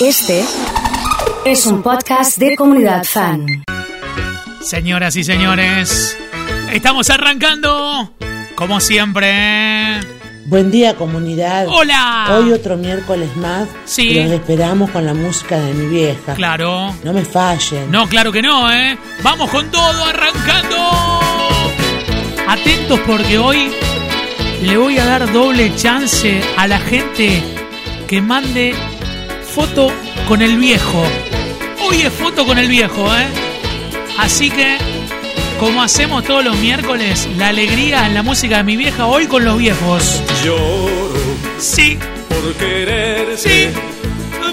Este es un podcast de comunidad fan. Señoras y señores, estamos arrancando, como siempre. Buen día comunidad. Hola. Hoy otro miércoles más. Sí. y Los esperamos con la música de mi vieja. Claro. No me fallen. No, claro que no, ¿eh? Vamos con todo, arrancando. Atentos porque hoy le voy a dar doble chance a la gente que mande foto con el viejo. Hoy es foto con el viejo, ¿eh? Así que, como hacemos todos los miércoles, la alegría en la música de mi vieja, hoy con los viejos. Lloro Sí, por quererte, sí,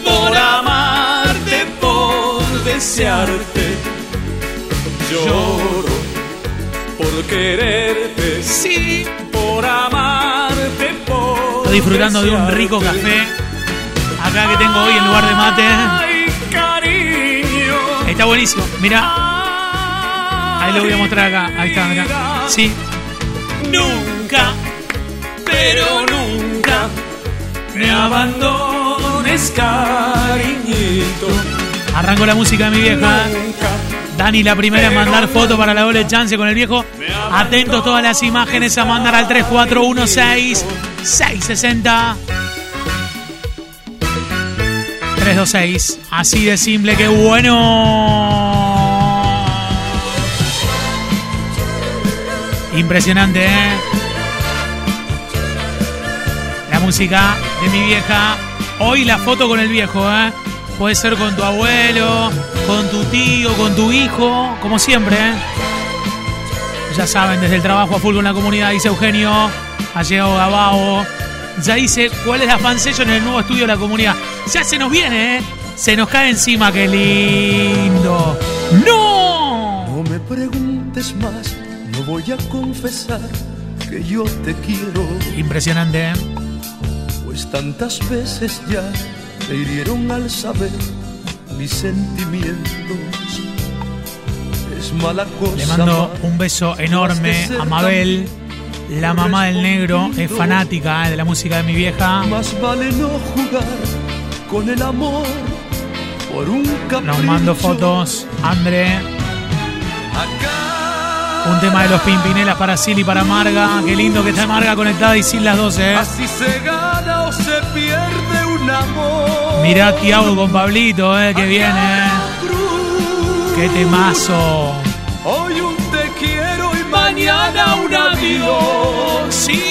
por amarte, por desearte. Lloro por quererte, sí. por amarte, por Estoy disfrutando de un rico café. Acá que tengo hoy en lugar de mate. Está buenísimo. Mira, ahí lo voy a mostrar acá. Ahí está, mira. Sí. Nunca, pero nunca me abandones, cariñito. Arranco la música de mi vieja. Dani, la primera en mandar foto para la doble chance con el viejo. Atentos todas las imágenes a mandar al 3416 660 326. Así de simple, que bueno. Impresionante, ¿eh? La música de mi vieja. Hoy la foto con el viejo, ¿eh? Puede ser con tu abuelo, con tu tío, con tu hijo, como siempre, ¿eh? Ya saben, desde el trabajo a full con la comunidad, dice Eugenio. Ha llegado Gabao. Ya dice cuál es la fansession en el nuevo estudio de la comunidad. Ya se nos viene, ¿eh? Se nos cae encima, qué lindo. ¡No! No me preguntes más, no voy a confesar que yo te quiero, Impresionante, ¿eh? pues tantas veces ya te hirieron al saber mis sentimientos. Es mala cosa. Le mando un beso enorme a Mabel. La mamá del negro es fanática ¿eh? de la música de mi vieja. Más vale no jugar con el amor por un capricho. Nos mando fotos, André. Acá. Un tema de los Pimpinelas para Sil y para Marga. Qué lindo que está Marga conectada y Sil las 12. ¿eh? Así se gana o se pierde un amor. Mirá Tiago con Pablito, ¿eh? que viene. ¿eh? Qué temazo. Hoy un te quiero y mañana un adiós. Sí.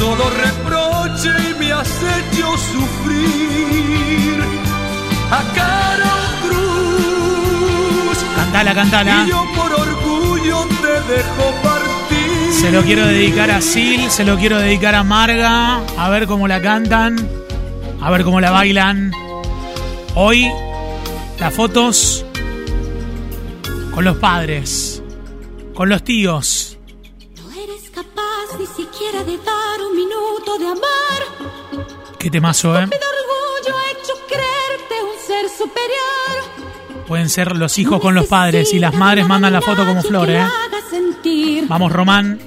Solo reproche y me has hecho sufrir. A cara o cruz. Cantala, cantala. Y yo por orgullo te dejo partir. Se lo quiero dedicar a Sil, se lo quiero dedicar a Marga. A ver cómo la cantan. A ver cómo la bailan. Hoy, las fotos con los padres, con los tíos. Siquiera de dar un minuto de amar. Qué temazo, ¿eh? Mi orgullo ha hecho creerte un ser superior. Pueden ser los hijos con los padres y las madres mandan la foto como flor, ¿eh? Vamos, Román.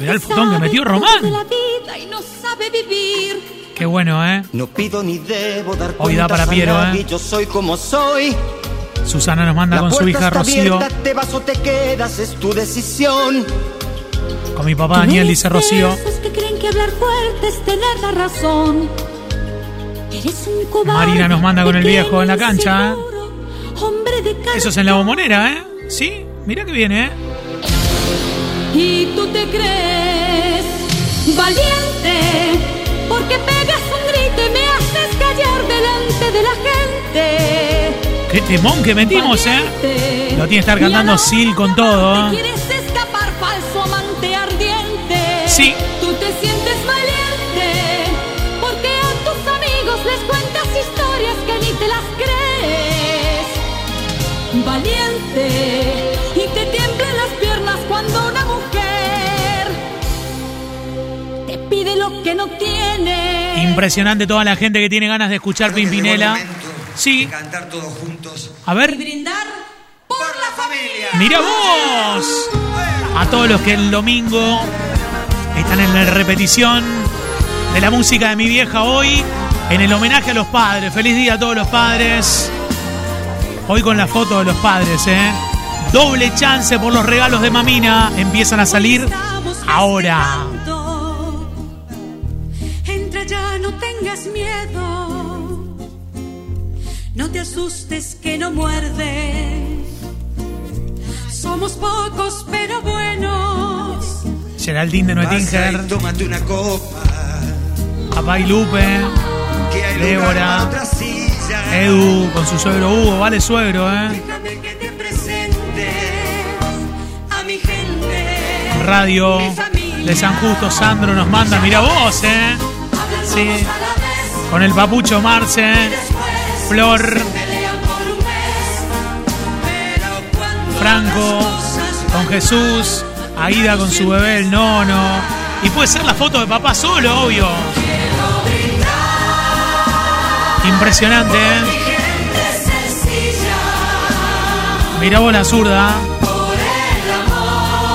Mirá el fotón que metió Román. De la vida y no sabe vivir. Qué bueno, ¿eh? No pido ni debo dar Hoy da para Piero, nadie, ¿eh? Yo soy como soy. Susana nos manda La con su hija está Rocío. abierta, te vas o te quedas, es tu decisión. Con mi papá Daniel, dice Rocío. Que creen que hablar fuerte es tener la razón. Eres un cobarde. Marina nos manda con el viejo en la cancha, ¿eh? inseguro, Hombre de Eso es en la bombonera, ¿eh? Sí, mira que viene, ¿eh? Y tú te crees valiente porque pegas un grito y me haces callar delante de la gente. Qué temón que metimos, ¿eh? Valiente. Lo tiene que estar cantando Sil con todo, ¿eh? Sí. Tú te sientes valiente porque a tus amigos les cuentas historias que ni te las crees. Valiente y te tiemblan las piernas cuando una mujer te pide lo que no tiene. Impresionante toda la gente que tiene ganas de escuchar Creo que Pimpinela. Sí, de cantar todos juntos. a ver, brindar por la familia. mira vos. A todos los que el domingo están en la repetición de la música de mi vieja hoy, en el homenaje a los padres. Feliz día a todos los padres. Hoy con la foto de los padres, ¿eh? Doble chance por los regalos de Mamina. Empiezan a salir ahora. Entra ya, no tengas miedo. No te asustes que no muerde. Somos pocos pero buenos. Geraldine de Noetinger. Tómate una copa. Papá y Lupe. Débora. Edu con su suegro Hugo. Vale suegro, ¿eh? Radio de San Justo. Sandro nos manda. Mira vos, ¿eh? Sí. Con el papucho Marce. Flor. Franco. Con Jesús. Aida con su bebé, el nono. Y puede ser la foto de papá solo, obvio. Impresionante, ¿eh? Mirá vos la zurda.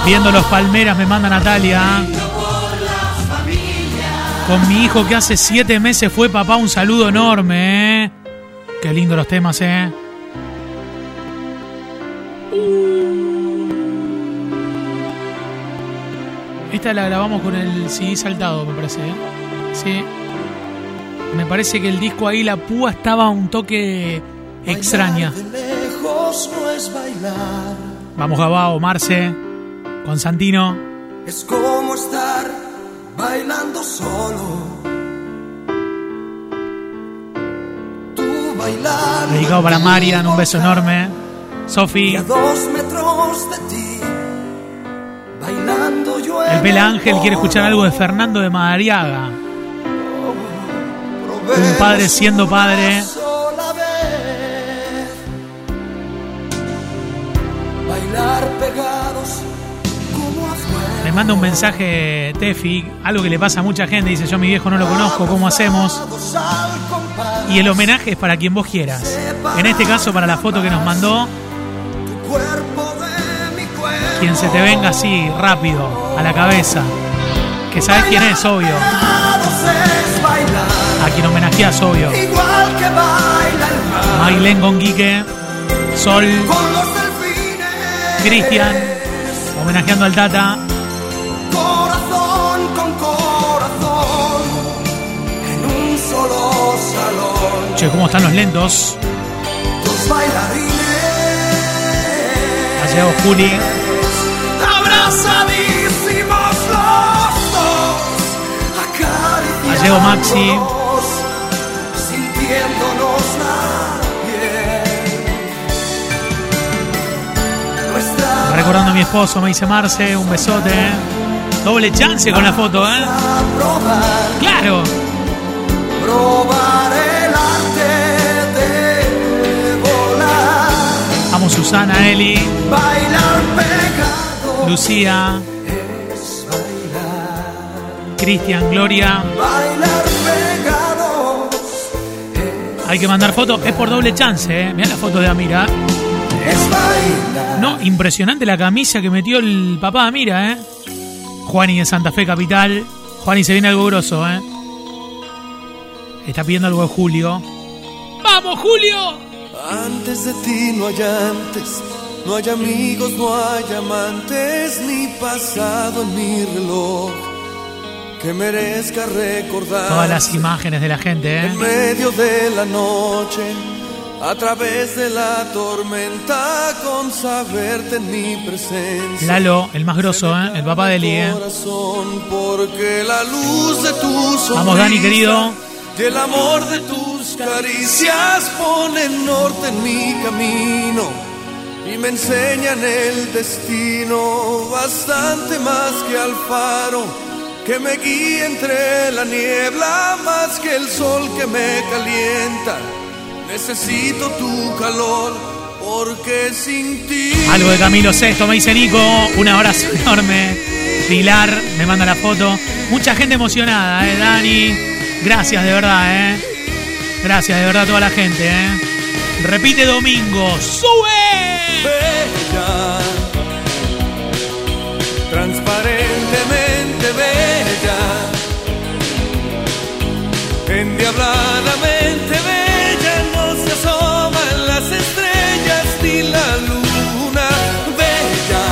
Viendo los palmeras me manda Natalia. Con mi hijo que hace siete meses fue papá, un saludo enorme, ¿eh? Qué lindo los temas, ¿eh? Esta la grabamos con el CD saltado, me parece, ¿eh? Sí. Me parece que el disco ahí, la púa estaba un toque extraña. lejos no es bailar, Vamos Gabao, Marce, con Santino. es como estar bailando solo. Tú bailando Dedicado para Marian, un beso enorme. Sofi, a dos metros de ti, el Pela Ángel quiere escuchar algo de Fernando de Madariaga. Un padre siendo padre. Me manda un mensaje Tefi, algo que le pasa a mucha gente. Dice: Yo a mi viejo no lo conozco, ¿cómo hacemos? Y el homenaje es para quien vos quieras. En este caso, para la foto que nos mandó, quien se te venga así, rápido, a la cabeza. Que sabes quién es, obvio. A quien homenajeas, obvio. Mailén con Quique, Sol, Con los delfines. Cristian, homenajeando al Tata. Corazón con corazón. En un solo salón. Che, ¿cómo están los lentos? Dos bailarines. Ha llegado Juli. Ha llegado Maxi. Sintiéndonos Recordando a mi esposo, me dice Marce, un besote. Doble chance con la foto, ¿eh? Claro. probar el arte de volar. Vamos Susana, Eli, Bailar pegado. Lucía, Cristian, Gloria. Hay que mandar fotos. Es por doble chance, ¿eh? Mirá la foto de Amira. No, impresionante la camisa que metió el papá Amira, ¿eh? Juani de Santa Fe Capital. Juani se viene algo grosso, ¿eh? Está pidiendo algo de Julio. ¡Vamos, Julio! Antes de ti no hay antes, no hay amigos, no hay amantes, ni pasado en mi reloj que merezca recordar. Todas las imágenes de la gente, ¿eh? En medio de la noche, a través de la tormenta, con saberte en mi presencia. Lalo, el más grosso, ¿eh? El papá de Eli, ¿eh? Porque la luz de Vamos, Dani, querido. y el amor de tus caricias ponen norte en mi camino y me enseñan el destino bastante más que al faro que me guía entre la niebla más que el sol que me calienta. Necesito tu calor porque sin ti Algo de Camilo Sexto, me dice Nico. Un abrazo enorme. Pilar me manda la foto. Mucha gente emocionada, ¿eh, Dani? Gracias de verdad, ¿eh? Gracias de verdad a toda la gente, ¿eh? Repite domingo. ¡Sube! bella. Endiabladamente bella no se asoman las estrellas ni la luna bella.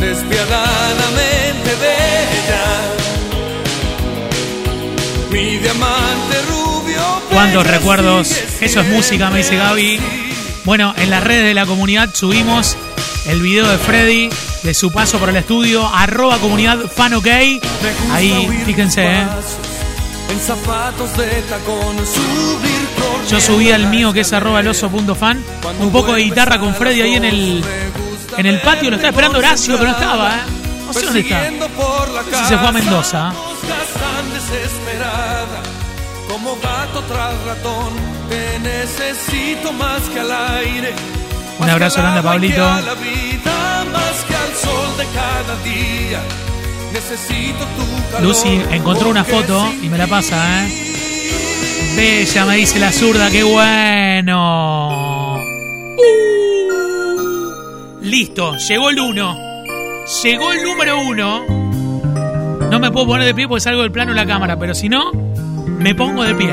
Despiadadamente bella. Mi diamante rubio. ¿Cuántos recuerdos? Eso es música, me dice Gaby. Bueno, en las redes de la comunidad subimos el video de Freddy de su paso por el estudio, arroba comunidad fan ok. Ahí, fíjense, ¿eh? pasos En zapatos de tacón, subir corriendo Yo subí el mío que es arroba el oso punto fan. Un poco de guitarra con Freddy ahí en el, en el patio. Lo estaba esperando Horacio, pero no estaba, ¿eh? No sé dónde está. No sé si se fue a Mendoza. desesperada como gato tras ratón. Te necesito más que al aire. Un abrazo al grande a Pablito. A la vida, más que al sol de cada día. Necesito tu calor. Lucy encontró una foto y me la pasa, ¿eh? Bella, me dice la zurda, qué bueno. Uh. Listo, llegó el uno. Llegó el número uno. No me puedo poner de pie porque salgo del plano de la cámara, pero si no, me pongo de pie.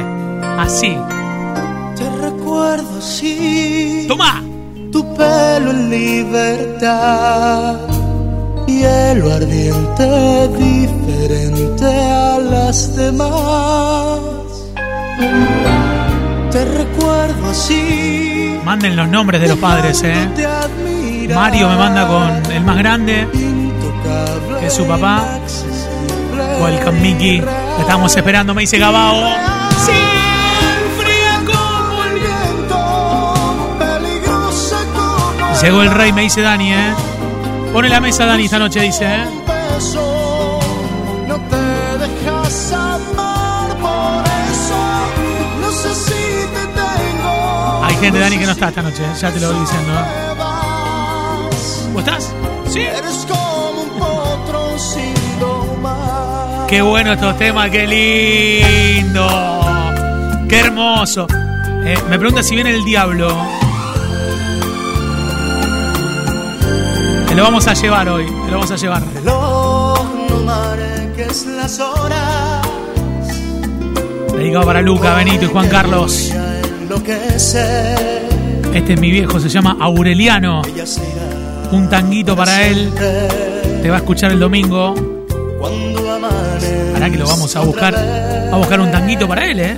Así. Te recuerdo así, ¡Toma! tu pelo en libertad, hielo ardiente diferente a las demás. Te recuerdo así. Manden los nombres de los padres, ¿eh? Mario me manda con el más grande. que es su papá. Welcome, Mickey. Te estamos esperando, me dice Gabao. Sí, Llegó el rey, me dice Dani, ¿eh? Pone la mesa, Dani, esta noche, dice, ¿eh? un beso, no te dejas amar por eso, no sé si te tengo. Hay gente, Dani, que no está esta noche, ¿eh? ya te lo voy diciendo. ¿eh? ¿Vos estás? Sí. Eres como un potro. Qué bueno estos temas, qué lindo. Qué hermoso. Eh, me pregunta si viene el diablo. Te lo vamos a llevar hoy, te lo vamos a llevar. Reloj, no marques las horas. Dedicado para Luca, Benito y Juan Carlos. Este es mi viejo, se llama Aureliano. Un tanguito para él. Te va a escuchar el domingo. Ahora que lo vamos a buscar. A buscar un tanguito para él, ¿eh?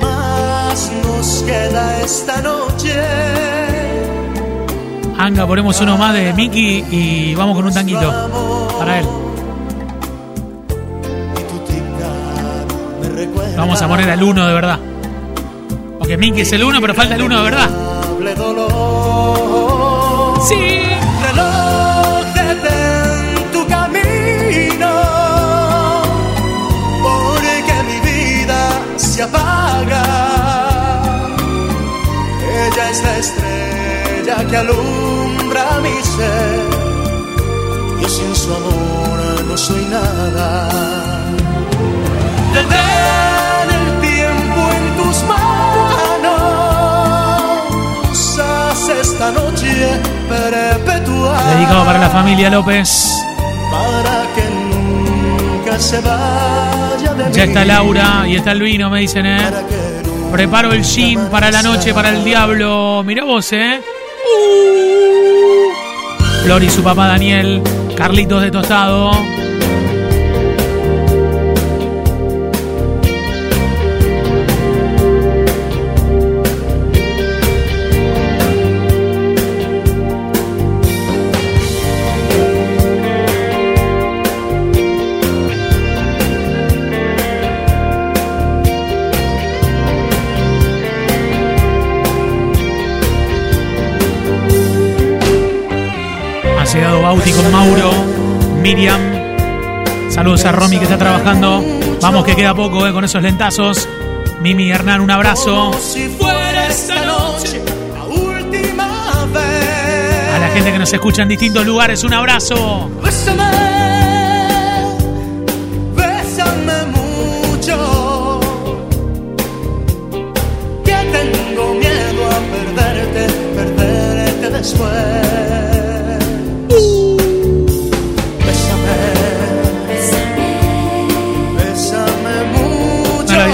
Más nos queda esta noche. Anga, ponemos uno más de Mickey y vamos con un tanguito para él. Vamos a poner al uno de verdad. Porque Mickey es el uno, pero falta el uno de verdad. Sí. Apaga. Ella es la estrella que alumbra mi ser. Yo sin su amor no soy nada. Detén el tiempo en tus manos. Haz esta noche perpetua. Dedicado para la familia López. Para que nunca se vaya de Ya está Laura y está el vino, me dicen, ¿eh? Preparo el gin para la noche, para el diablo. Mirá vos, ¿eh? Flor y su papá Daniel. Carlitos de Tostado. Bauti con Mauro, Miriam. Saludos a Romy que está trabajando. Vamos que queda poco eh, con esos lentazos. Mimi Hernán, un abrazo. A la gente que nos escucha en distintos lugares, un abrazo. Bésame,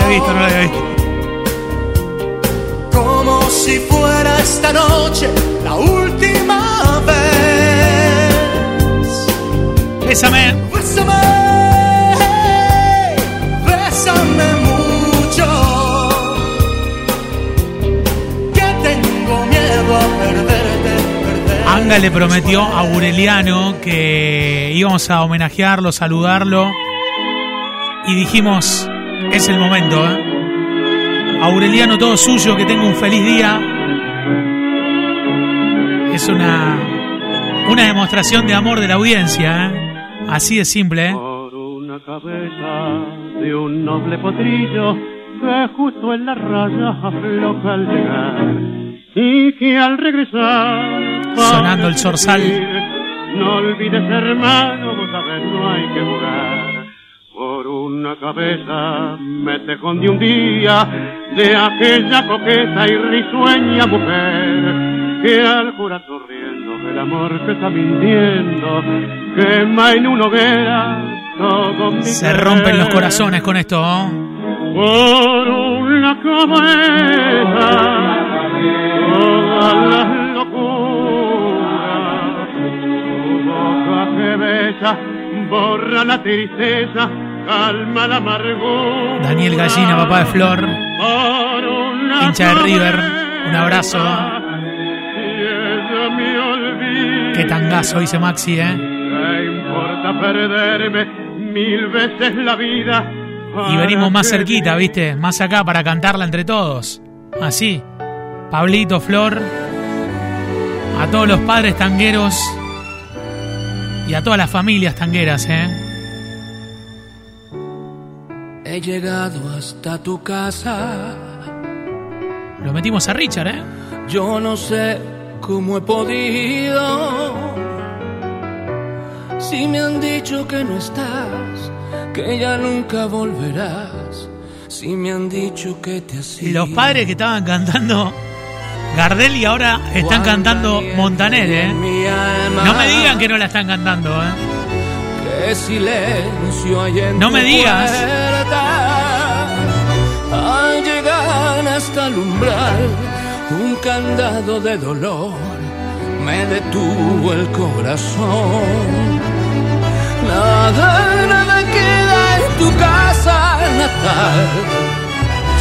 había visto, no lo había visto. Como si fuera esta noche la última vez. Bésame. Bésame, bésame mucho. Que tengo miedo a perderte, perderte. Anga le prometió a Aureliano que íbamos a homenajearlo, saludarlo. Y dijimos, es el momento, ¿eh? Aureliano, todo suyo, que tenga un feliz día. Es una, una demostración de amor de la audiencia, ¿eh? Así de simple, ¿eh? Por una cabeza de un noble potrillo que justo en la raya afloja al llegar y que al regresar Sonando el zorzal. No olvides hermano, vos sabés no hay que jugar una cabeza me tejón de un día de aquella coqueta y risueña mujer que al jurar sonriendo el amor que está mintiendo quema en una hoguera todo mi Se rompen los corazones con esto. ¿oh? por una cabeza todas las locuras tu boca que besa borra la tristeza calma la amargura Daniel Gallina, papá de Flor. Hincha de River. Un abrazo. Me Qué tangazo dice Maxi, ¿eh? ¿Qué importa perderme mil veces la vida? Y venimos más cerquita, ¿viste? Más acá para cantarla entre todos. Así. Pablito, Flor. A todos los padres tangueros. Y a todas las familias tangueras, ¿eh? He llegado hasta tu casa. Lo metimos a Richard, ¿eh? Yo no sé cómo he podido. Si me han dicho que no estás, que ya nunca volverás. Si me han dicho que te has Y los ido. padres que estaban cantando Gardel y ahora están cantando Montaner, ¿eh? No me digan que no la están cantando, ¿eh? Silencio hay en No me digas. Al llegar hasta el umbral, un candado de dolor me detuvo el corazón. Nada, nada queda en tu casa natal,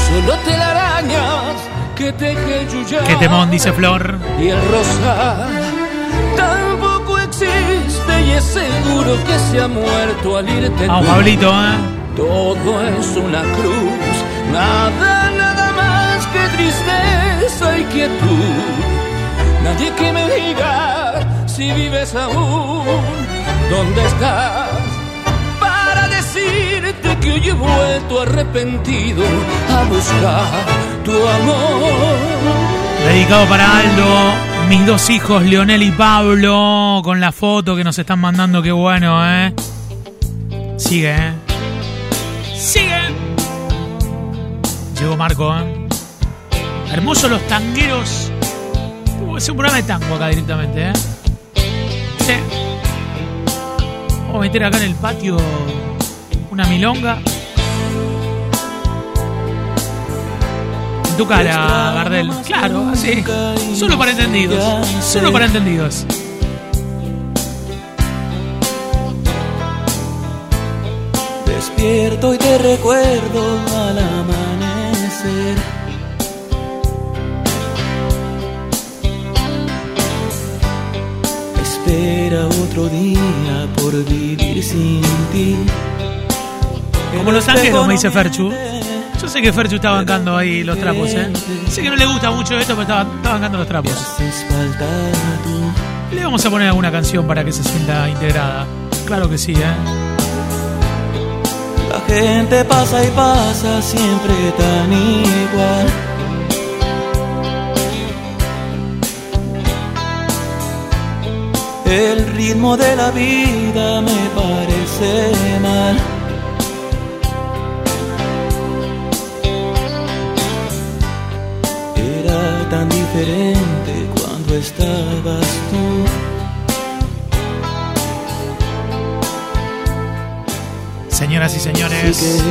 solo telarañas que teje Yuya Qué temón, dice Flor. y el rosa tampoco es seguro que se ha muerto al irte Vamos. Pablito, ¿eh? Todo es una cruz, nada, nada más que tristeza y quietud. Nadie que me diga si vives aún, ¿dónde estás? Para decirte que hoy he vuelto arrepentido a buscar tu amor. Dedicado para Aldo, mis dos hijos, Leonel y Pablo, con la foto que nos están mandando, qué bueno, ¿eh? Sigue, ¿eh? Sigue. Llegó Marco, ¿eh? Hermosos los tangueros. Uh, es un programa de tango acá directamente, ¿eh? Sí. Vamos a meter acá en el patio una milonga. En tu cara, Gardel. Claro, así. Solo para entendidos. Solo para entendidos. Despierto y te recuerdo al amanecer. Espera otro día por vivir sin ti. Como los tangueros, me dice Ferchu. Yo sé que Ferchu está bancando ahí los trapos, ¿eh? Sé que no le gusta mucho esto, pero está, está bancando los trapos. Le vamos a poner alguna canción para que se sienta integrada. Claro que sí, ¿eh? La gente pasa y pasa siempre tan igual. El ritmo de la vida me parece mal. Diferente cuando estabas tú. Señoras y señores,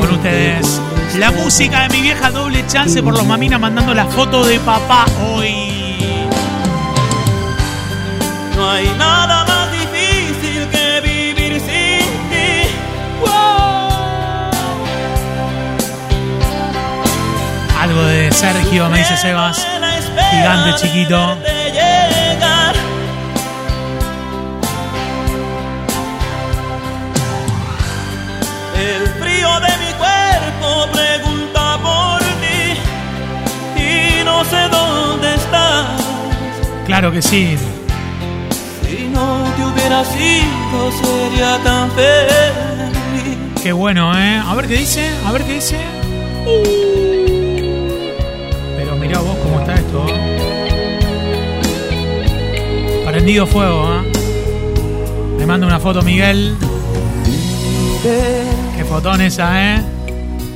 con ustedes, la música de mi vieja doble chance por los maminas mandando la foto de papá hoy. No hay nada más de Sergio, me dice Sebas. Gigante chiquito. El frío de mi cuerpo pregunta por ti y no sé dónde estás. Claro que sí. Si no te hubiera sido sería tan feliz. Qué bueno, ¿eh? A ver qué dice, a ver qué dice. Cómo está esto. ¿eh? Prendido fuego, ¿eh? Me manda una foto Miguel. Qué fotón esa, ¿eh?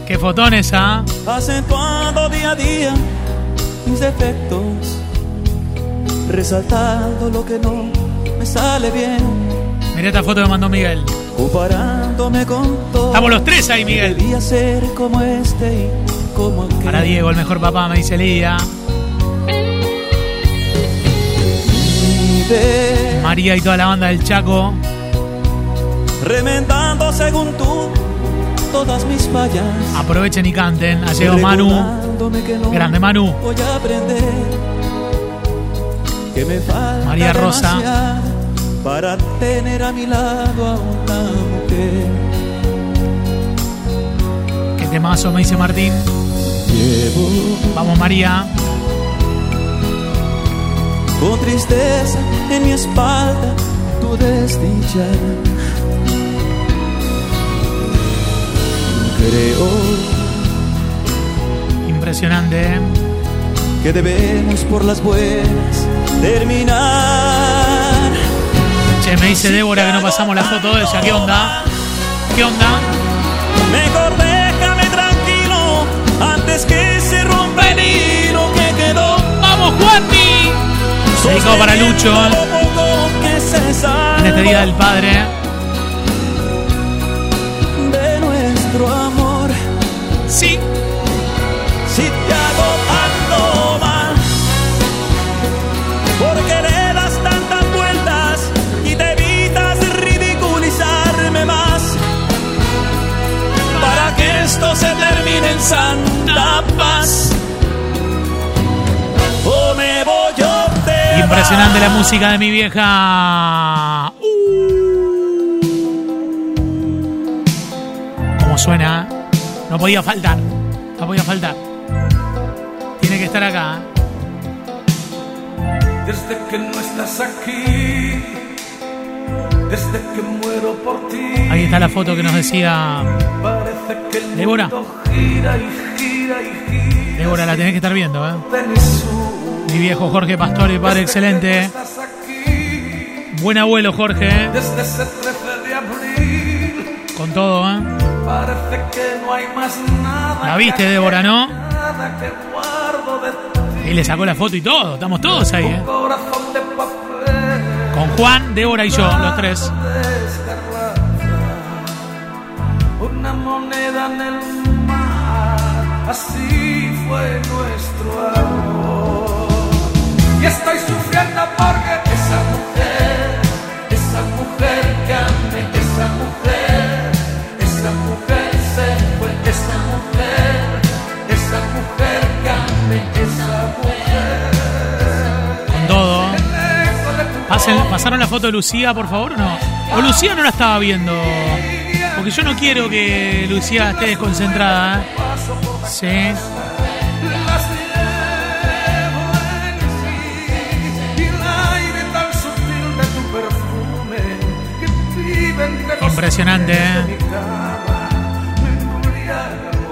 Qué fotón esa. Acentuando día a día mis defectos, resaltando lo que no me sale bien, Mirá esta foto que mandó Miguel. comparándome con todo. Estamos los tres ahí, Miguel. Debía ser como este y como aquel. Para Diego, el mejor papá, me dice Lidia. María y toda la banda del Chaco. remendando según tú todas mis fallas. Aprovechen y canten. Ha llegado Manu. No Grande Manu. Voy a aprender que me falta María Rosa. para tener a mi lado a una mujer. Qué temazo, me dice Martín. Llevo Vamos, María. con tristeza en mi espalda tu desdicha. Creo Impresionante, ¿eh? que debemos por las buenas terminar. Che, me dice Débora que no pasamos la foto de ella. ¿Qué onda? ¿Qué onda? Mejor déjame tranquilo antes que se rompa el hilo que quedó. ¡Vamos, Juanmi! Dedicado para Lucho en este día del padre. de nuestro amor. Sí. Si te hago tanto mal, porque le das tantas vueltas y te evitas ridiculizarme más. Para que esto se termine en santa Impresionante la música de mi vieja. Uh. ¿Cómo suena? No podía faltar. No podía faltar. Tiene que estar acá. Desde que no estás aquí, desde que muero por ti. Ahí está la foto que nos decía que Débora. gira y gira y gira. Débora, la tenés que estar viendo, ¿eh? Mi viejo Jorge Pastore, padre excelente. Buen abuelo, Jorge. ¿eh? desde ese 13 de abril. Con todo, ¿eh? Parece que no hay más nada. La viste, Débora, ¿no? Y le sacó la foto y todo. Estamos todos ahí, ¿eh? Corazón de papel. Con Juan, Débora y yo, los tres. una moneda en el mar, así fue nuestro amor. Y estoy sufriendo porque esa mujer, esa mujer que amé, esa mujer, esa mujer se fue, esa mujer, esa mujer que amé, esa mujer. Con todo. Pasen- ¿Pasaron la foto de Lucía, por favor, o no? O Lucía no la estaba viendo. Porque yo no quiero que Lucía esté desconcentrada. ¿eh? Sí.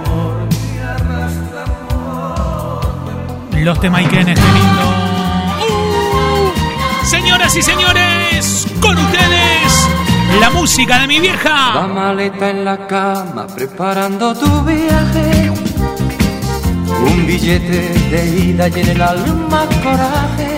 Amor, me arrastra amor. Los Temaiquenes, qué lindo. Uh, señoras y señores, con ustedes, la música de mi La vieja. maleta en la cama preparando tu viaje. Un billete de ida y en el alma coraje.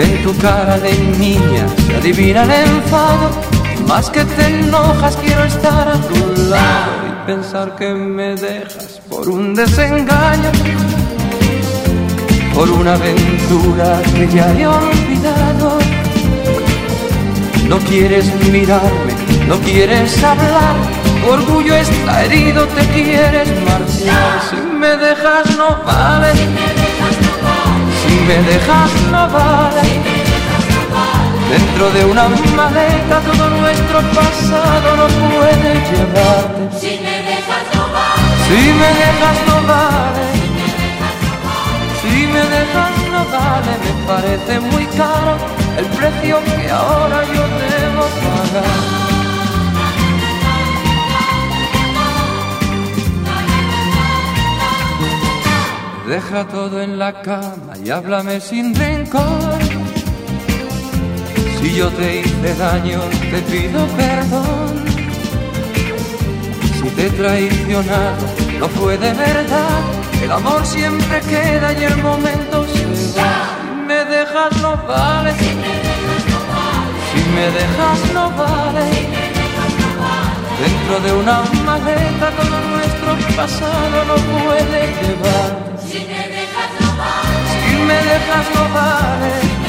En tu cara de niña se adivina el enfado. Más que te enojas quiero estar a tu lado y pensar que me dejas por un desengaño. Por una aventura que ya he olvidado. No quieres mirarme, no quieres hablar, tu orgullo está herido, te quieres marchar. Si me dejas no vale, si me dejas no vale. Dentro de una maleta todo nuestro pasado no puede llevarte. Si me dejas no vale. Si me dejas no vale. Si me dejas no vale, me parece muy caro el precio que ahora yo debo pagar. Deja todo en la cama y háblame sin rencor. Si yo te hice daño, te pido perdón. Si te he traicionado, no fue de verdad. El amor siempre queda y el momento se va. Si me dejas, no vale. Si me dejas, no vale. Dentro de una maleta todo nuestro pasado no puede llevar. Si me dejas no vale. Si me dejas no vale.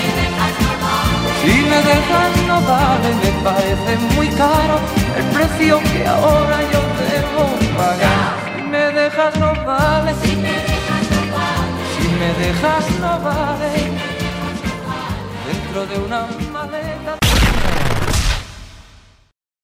Si me dejas no vale, me parece muy caro el precio que ahora yo debo pagar. Si me dejas no vale. Si me dejas no vale. Si me dejas no vale. Dentro de una maleta.